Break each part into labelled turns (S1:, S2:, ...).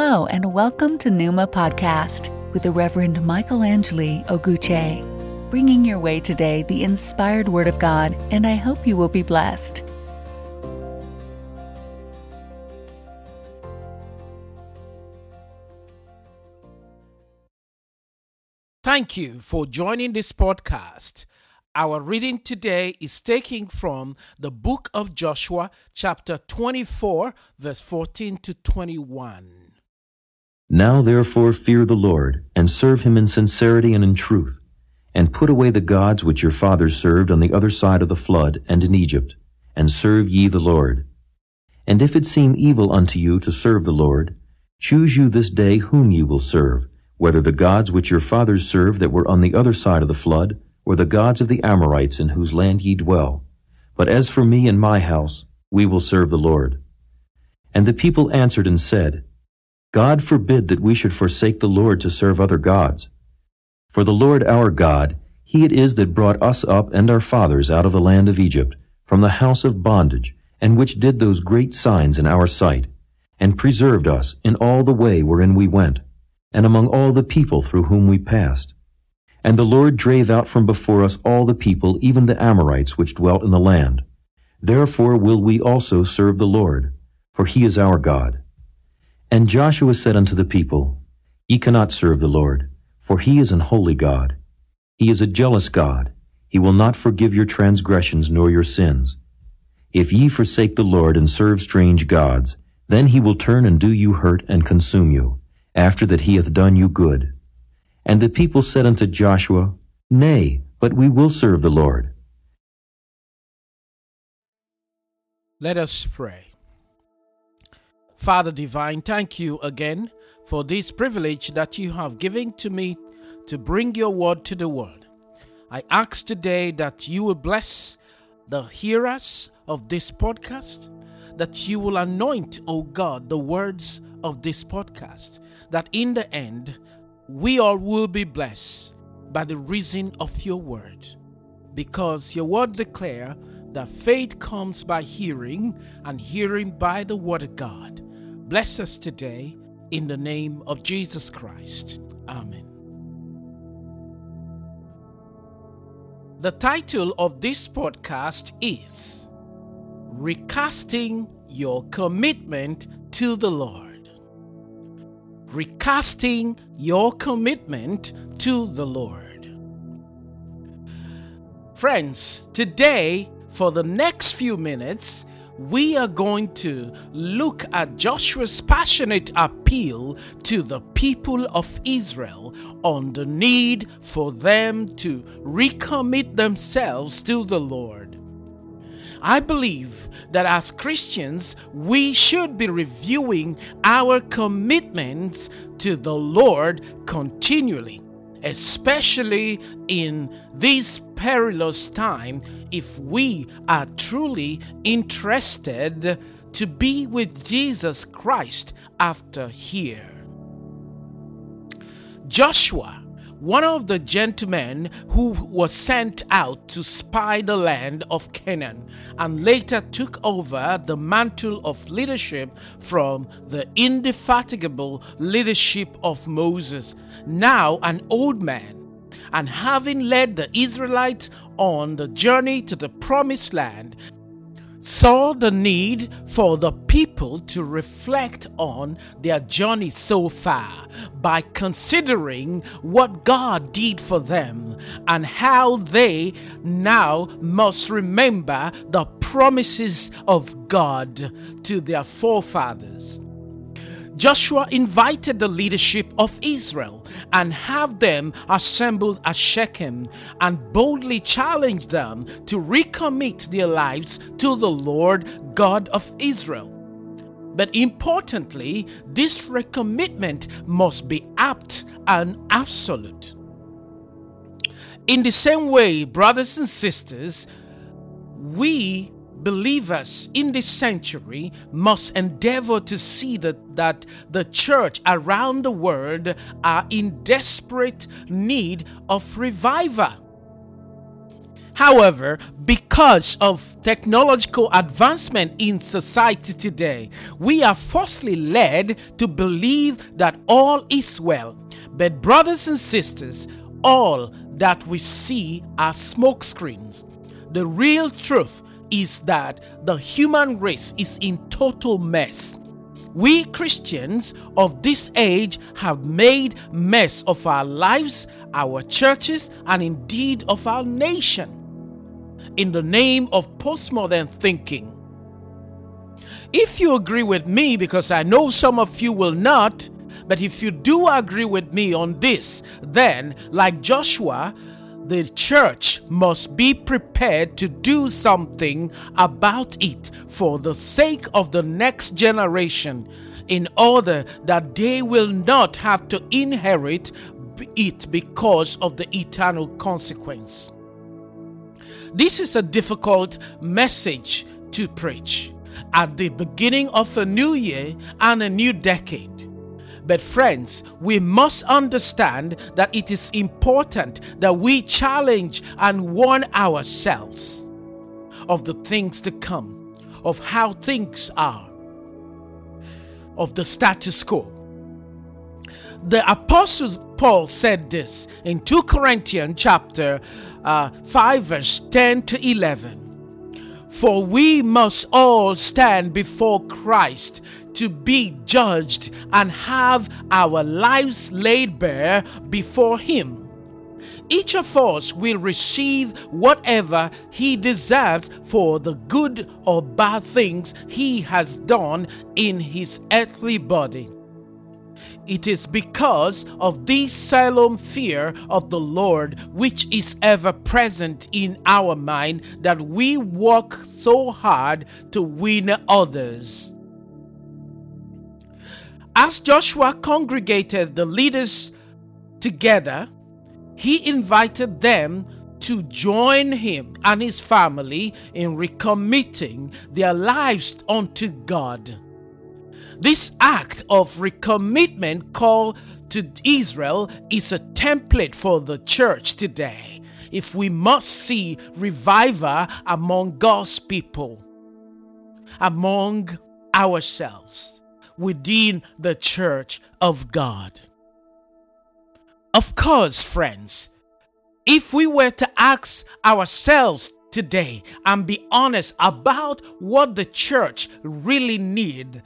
S1: Hello, and welcome to Numa Podcast with the Reverend Michael Angeli Oguche, bringing your way today the inspired Word of God, and I hope you will be blessed.
S2: Thank you for joining this podcast. Our reading today is taken from the book of Joshua, chapter 24, verse 14 to 21.
S3: Now therefore fear the Lord, and serve him in sincerity and in truth, and put away the gods which your fathers served on the other side of the flood and in Egypt, and serve ye the Lord. And if it seem evil unto you to serve the Lord, choose you this day whom ye will serve, whether the gods which your fathers served that were on the other side of the flood, or the gods of the Amorites in whose land ye dwell. But as for me and my house, we will serve the Lord. And the people answered and said, God forbid that we should forsake the Lord to serve other gods. For the Lord our God, He it is that brought us up and our fathers out of the land of Egypt, from the house of bondage, and which did those great signs in our sight, and preserved us in all the way wherein we went, and among all the people through whom we passed. And the Lord drave out from before us all the people, even the Amorites which dwelt in the land. Therefore will we also serve the Lord, for He is our God. And Joshua said unto the people, Ye cannot serve the Lord, for he is an holy God. He is a jealous God. He will not forgive your transgressions nor your sins. If ye forsake the Lord and serve strange gods, then he will turn and do you hurt and consume you, after that he hath done you good. And the people said unto Joshua, Nay, but we will serve the Lord.
S2: Let us pray. Father Divine, thank you again for this privilege that you have given to me to bring your word to the world. I ask today that you will bless the hearers of this podcast, that you will anoint, O God, the words of this podcast, that in the end, we all will be blessed by the reason of your word. Because your word declare that faith comes by hearing, and hearing by the word of God. Bless us today in the name of Jesus Christ. Amen. The title of this podcast is Recasting Your Commitment to the Lord. Recasting Your Commitment to the Lord. Friends, today, for the next few minutes, we are going to look at Joshua's passionate appeal to the people of Israel on the need for them to recommit themselves to the Lord. I believe that as Christians, we should be reviewing our commitments to the Lord continually, especially in this perilous time if we are truly interested to be with Jesus Christ after here. Joshua, one of the gentlemen who was sent out to spy the land of Canaan and later took over the mantle of leadership from the indefatigable leadership of Moses, now an old man. And having led the Israelites on the journey to the promised land, saw the need for the people to reflect on their journey so far by considering what God did for them and how they now must remember the promises of God to their forefathers. Joshua invited the leadership of Israel and have them assembled at Shechem and boldly challenged them to recommit their lives to the Lord God of Israel. But importantly, this recommitment must be apt and absolute. In the same way, brothers and sisters, we believers in this century must endeavor to see that, that the church around the world are in desperate need of revival. However, because of technological advancement in society today, we are falsely led to believe that all is well. But, brothers and sisters, all that we see are smokescreens. The real truth is that the human race is in total mess. We Christians of this age have made mess of our lives, our churches, and indeed of our nation in the name of postmodern thinking. If you agree with me, because I know some of you will not, but if you do agree with me on this, then, like Joshua, the church must be prepared to do something about it for the sake of the next generation in order that they will not have to inherit it because of the eternal consequence. This is a difficult message to preach at the beginning of a new year and a new decade. But, friends, we must understand that it is important that we challenge and warn ourselves of the things to come, of how things are, of the status quo. The apostle Paul said this in 2 Corinthians chapter uh, 5 verse 10 to 11. For we must all stand before Christ to be judged and have our lives laid bare before Him. Each of us will receive whatever he deserves for the good or bad things he has done in his earthly body. It is because of this solemn fear of the Lord, which is ever present in our mind, that we work so hard to win others. As Joshua congregated the leaders together, he invited them to join him and his family in recommitting their lives unto God. This act of recommitment called to Israel is a template for the church today if we must see revival among God's people, among ourselves within the church of God. Of course, friends, if we were to ask ourselves today and be honest about what the church really need,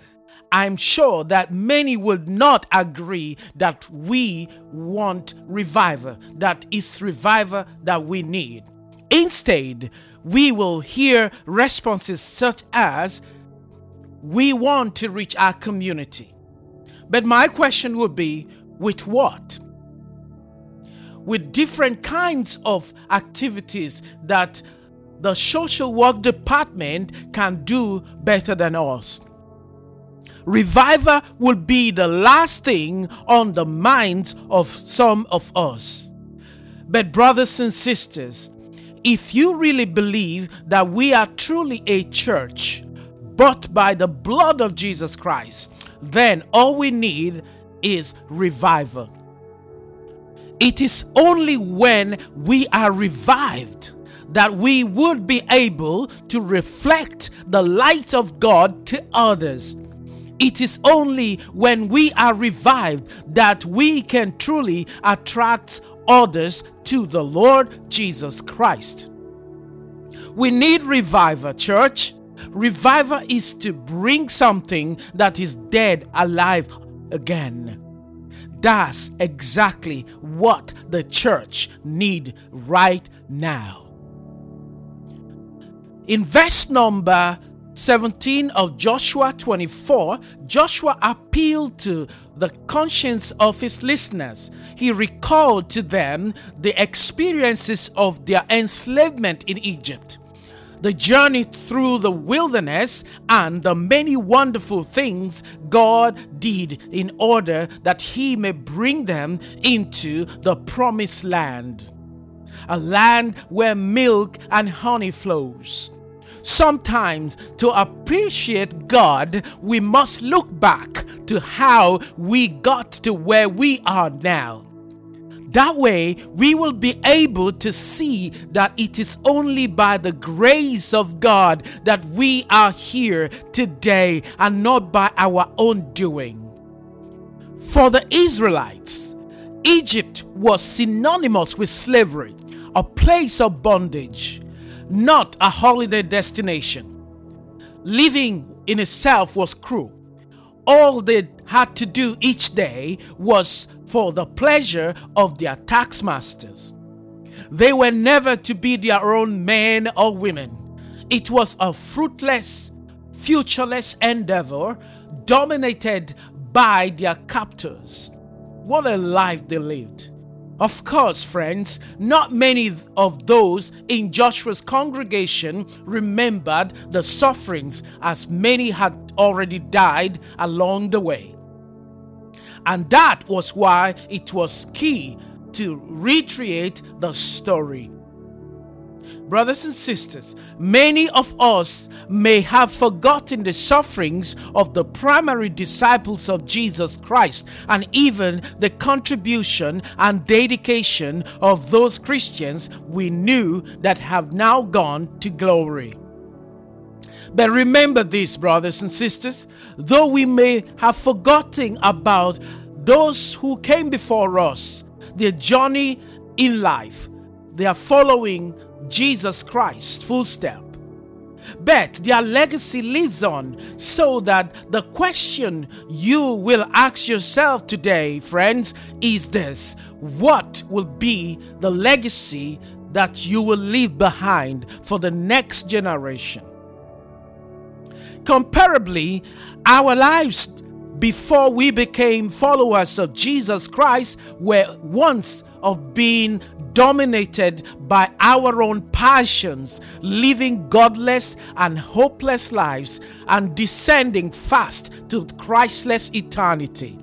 S2: I'm sure that many would not agree that we want revival, that is revival that we need. Instead, we will hear responses such as we want to reach our community. But my question would be with what? With different kinds of activities that the social work department can do better than us. Revival will be the last thing on the minds of some of us. But, brothers and sisters, if you really believe that we are truly a church, bought by the blood of Jesus Christ, then all we need is revival. It is only when we are revived that we would be able to reflect the light of God to others. It is only when we are revived that we can truly attract others to the Lord Jesus Christ. We need revival, church. Revival is to bring something that is dead alive again. That's exactly what the church need right now. In verse number 17 of Joshua 24, Joshua appealed to the conscience of his listeners. He recalled to them the experiences of their enslavement in Egypt, the journey through the wilderness, and the many wonderful things God did in order that He may bring them into the promised land. A land where milk and honey flows Sometimes, to appreciate God, we must look back to how we got to where we are now. That way, we will be able to see that it is only by the grace of God that we are here today and not by our own doing. For the Israelites, Egypt was synonymous with slavery, a place of bondage not a holiday destination. Living in itself was cruel. All they had to do each day was for the pleasure of their tax masters. They were never to be their own men or women. It was a fruitless, futureless endeavor dominated by their captors. What a life they lived. Of course, friends, not many of those in Joshua's congregation remembered the sufferings, as many had already died along the way. And that was why it was key to recreate the story Brothers and sisters, many of us may have forgotten the sufferings of the primary disciples of Jesus Christ and even the contribution and dedication of those Christians we knew that have now gone to glory. But remember this, brothers and sisters, though we may have forgotten about those who came before us, their journey in life, they are following Jesus Christ, full step. But their legacy lives on, so that the question you will ask yourself today, friends, is this What will be the legacy that you will leave behind for the next generation? Comparably, our lives before we became followers of Jesus Christ were once of being dominated by our own passions, living godless and hopeless lives, and descending fast to Christless eternity.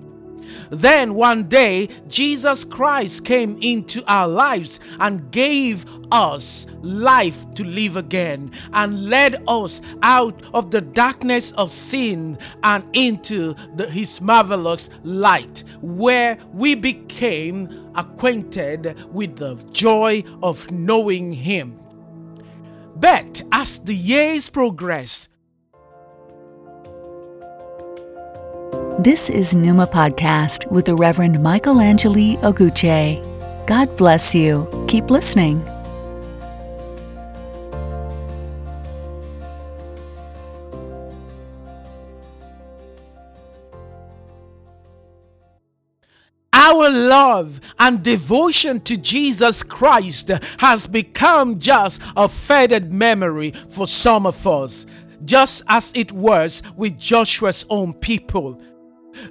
S2: Then one day, Jesus Christ came into our lives and gave us life to live again and led us out of the darkness of sin and into the, his marvelous light, where we became acquainted with the joy of knowing him. But as the years progressed,
S1: This is Numa Podcast with the Reverend Michael Angeli Oguche. God bless you. Keep listening.
S2: Our love and devotion to Jesus Christ has become just a faded memory for some of us, just as it was with Joshua's own people.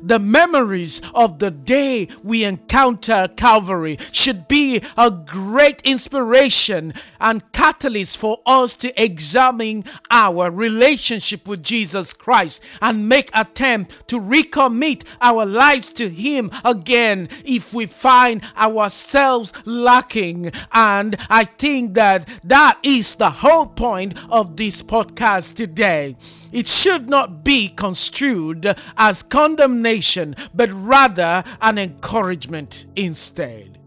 S2: The memories of the day we encounter Calvary should be a great inspiration and catalyst for us to examine our relationship with Jesus Christ and make attempt to recommit our lives to him again if we find ourselves lacking. And I think that that is the whole point of this podcast today it should not be construed as condemnation, but rather an encouragement instead.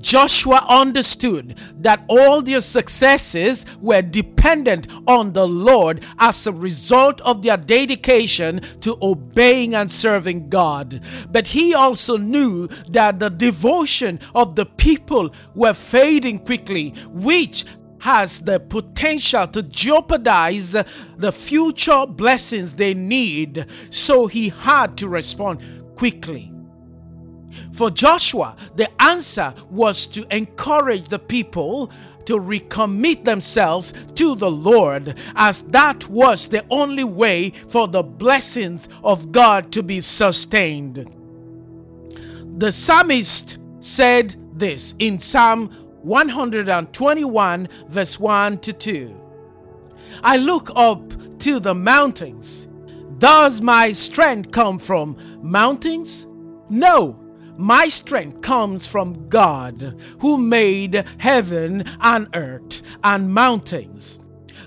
S2: Joshua understood that all their successes were dependent on the Lord as a result of their dedication to obeying and serving God. But he also knew that the devotion of the people were fading quickly, which has the potential to jeopardize the future blessings they need, so he had to respond quickly. For Joshua, the answer was to encourage the people to recommit themselves to the Lord, as that was the only way for the blessings of God to be sustained. The psalmist said this in Psalm 121, verse 1 to 2. I look up to the mountains. Does my strength come from mountains? No, my strength comes from God, who made heaven and earth and mountains.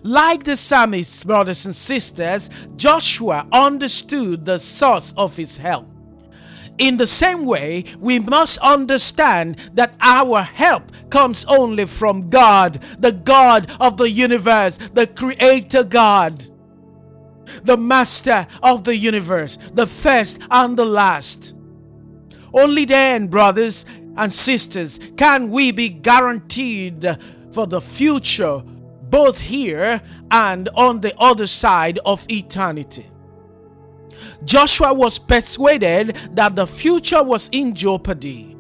S2: Like the psalmist, brothers and sisters, Joshua understood the source of his help. In the same way, we must understand that our help comes only from God, the God of the universe, the Creator God, the Master of the universe, the first and the last. Only then, brothers and sisters, can we be guaranteed for the future, both here and on the other side of eternity. Joshua was persuaded that the future was in jeopardy.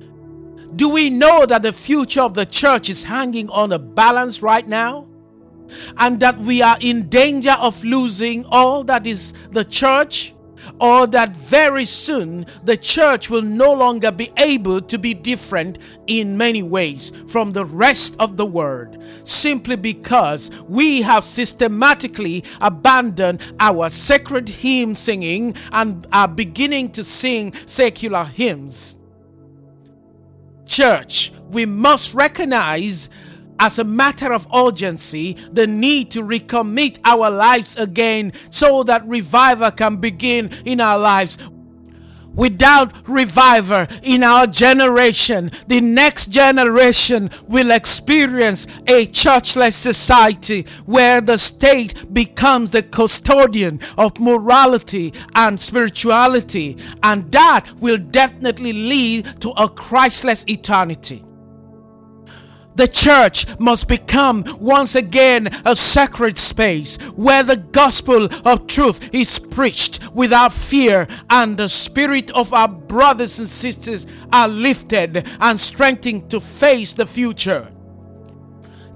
S2: Do we know that the future of the church is hanging on a balance right now? And that we are in danger of losing all that is the church? Or that very soon the church will no longer be able to be different in many ways from the rest of the world, simply because we have systematically abandoned our sacred hymn singing and are beginning to sing secular hymns. Church, we must recognize as a matter of urgency the need to recommit our lives again so that revival can begin in our lives. Without revival in our generation, the next generation will experience a churchless society where the state becomes the custodian of morality and spirituality, and that will definitely lead to a Christless eternity. The church must become once again a sacred space where the gospel of truth is preached without fear and the spirit of our brothers and sisters are lifted and strengthened to face the future.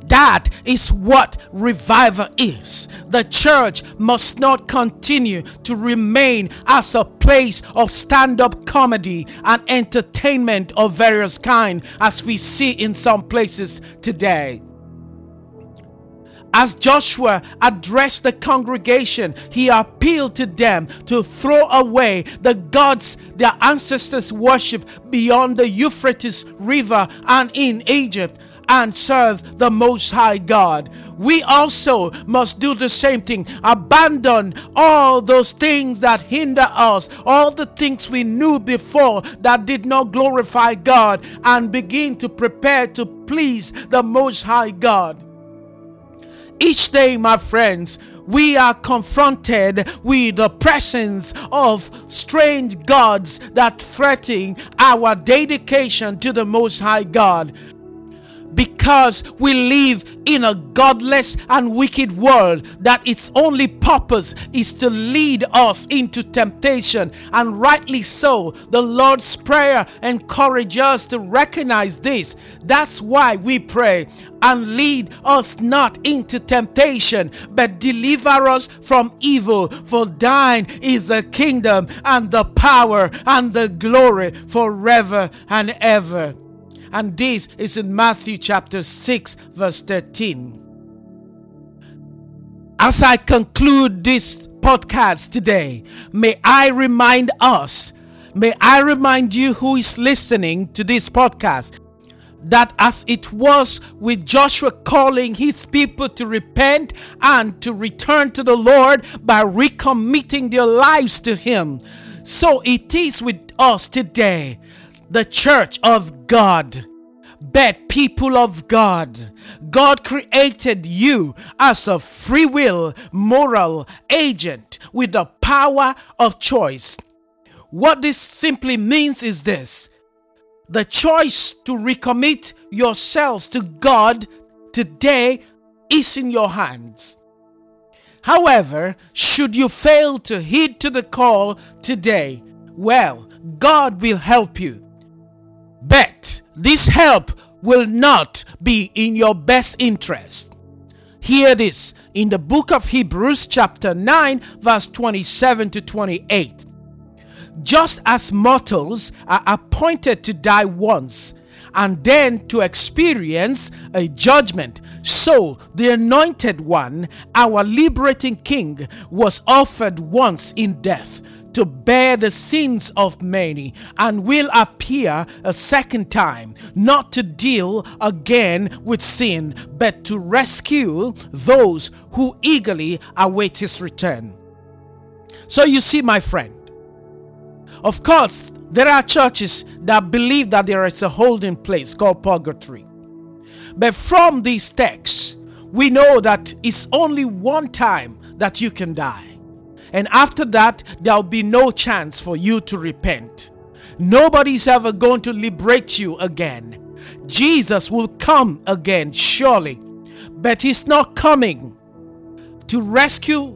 S2: That is what revival is. The church must not continue to remain as a place of stand up comedy and entertainment of various kind as we see in some places today. As Joshua addressed the congregation, he appealed to them to throw away the gods their ancestors worshiped beyond the Euphrates River and in Egypt and serve the Most High God. We also must do the same thing. Abandon all those things that hinder us, all the things we knew before that did not glorify God, and begin to prepare to please the Most High God. Each day, my friends, we are confronted with the presence of strange gods that threaten our dedication to the Most High God because we live in a godless and wicked world that its only purpose is to lead us into temptation. And rightly so the lord's prayer encourages us to recognize this. That's why we pray and lead us not into temptation but deliver us from evil. For thine is the kingdom and the power and the glory forever and ever and this is in Matthew chapter 6, verse 13. As I conclude this podcast today, may I remind us, may I remind you who is listening to this podcast, that as it was with Joshua calling his people to repent and to return to the Lord by recommitting their lives to Him, so it is with us today the church of God. But people of God, God created you as a free will, moral agent with the power of choice. What this simply means is this the choice to recommit yourselves to God today is in your hands. However, should you fail to heed to the call today, well, God will help you. But this help will not be in your best interest. Hear this in the book of Hebrews, chapter 9, verse 27 to 28. Just as mortals are appointed to die once and then to experience a judgment, so the Anointed One, our liberating King, was offered once in death to bear the sins of many and will appear a second time, not to deal again with sin, but to rescue those who eagerly await his return. So you see, my friend, of course, there are churches that believe that there is a holding place called purgatory. But from these texts, we know that it's only one time that you can die. And after that, there'll be no chance for you to repent. Nobody's ever going to liberate you again. Jesus will come again, surely. But He's not coming to rescue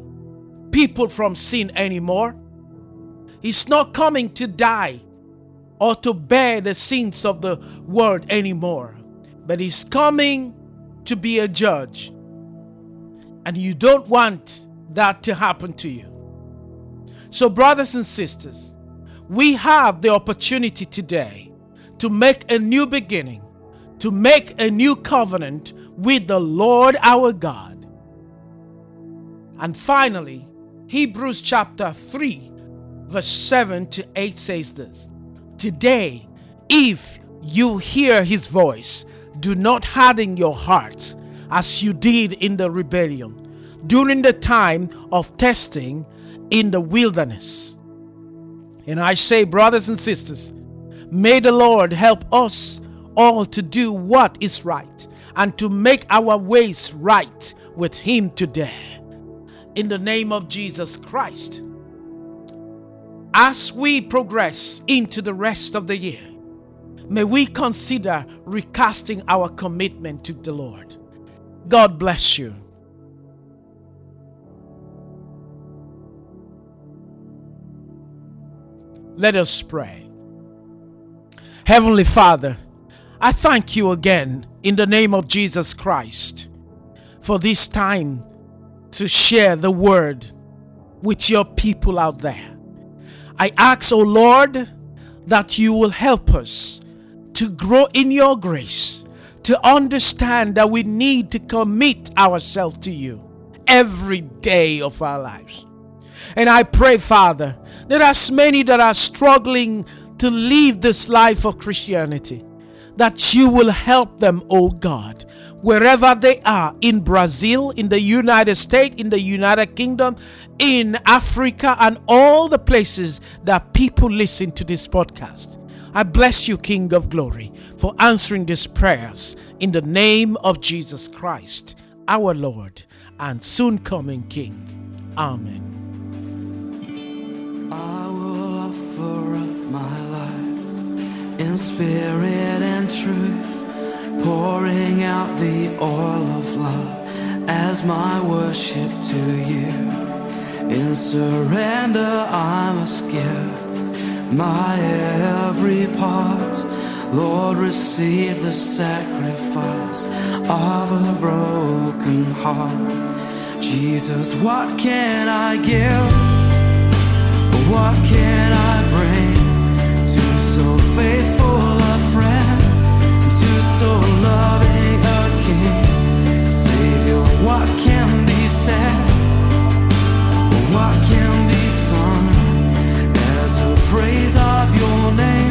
S2: people from sin anymore. He's not coming to die or to bear the sins of the world anymore. But He's coming to be a judge. And you don't want that to happen to you. So, brothers and sisters, we have the opportunity today to make a new beginning, to make a new covenant with the Lord our God. And finally, Hebrews chapter 3, verse 7 to 8 says this Today, if you hear his voice, do not harden your hearts as you did in the rebellion during the time of testing in the wilderness. And I say, brothers and sisters, may the Lord help us all to do what is right and to make our ways right with Him today. In the name of Jesus Christ. As we progress into the rest of the year, may we consider recasting our commitment to the Lord. God bless you. Let us pray. Heavenly Father, I thank you again in the name of Jesus Christ for this time to share the word with your people out there. I ask, O oh Lord, that you will help us to grow in your grace, to understand that we need to commit ourselves to you every day of our lives. And I pray, Father, there are many that are struggling to live this life of Christianity, that you will help them, oh God, wherever they are in Brazil, in the United States, in the United Kingdom, in Africa, and all the places that people listen to this podcast. I bless you, King of Glory, for answering these prayers in the name of Jesus Christ, our Lord and soon coming King. Amen.
S4: I will offer up my life in spirit and truth, pouring out the oil of love as my worship to you. In surrender, I must give my every part. Lord, receive the sacrifice of a broken heart. Jesus, what can I give? Praise of your name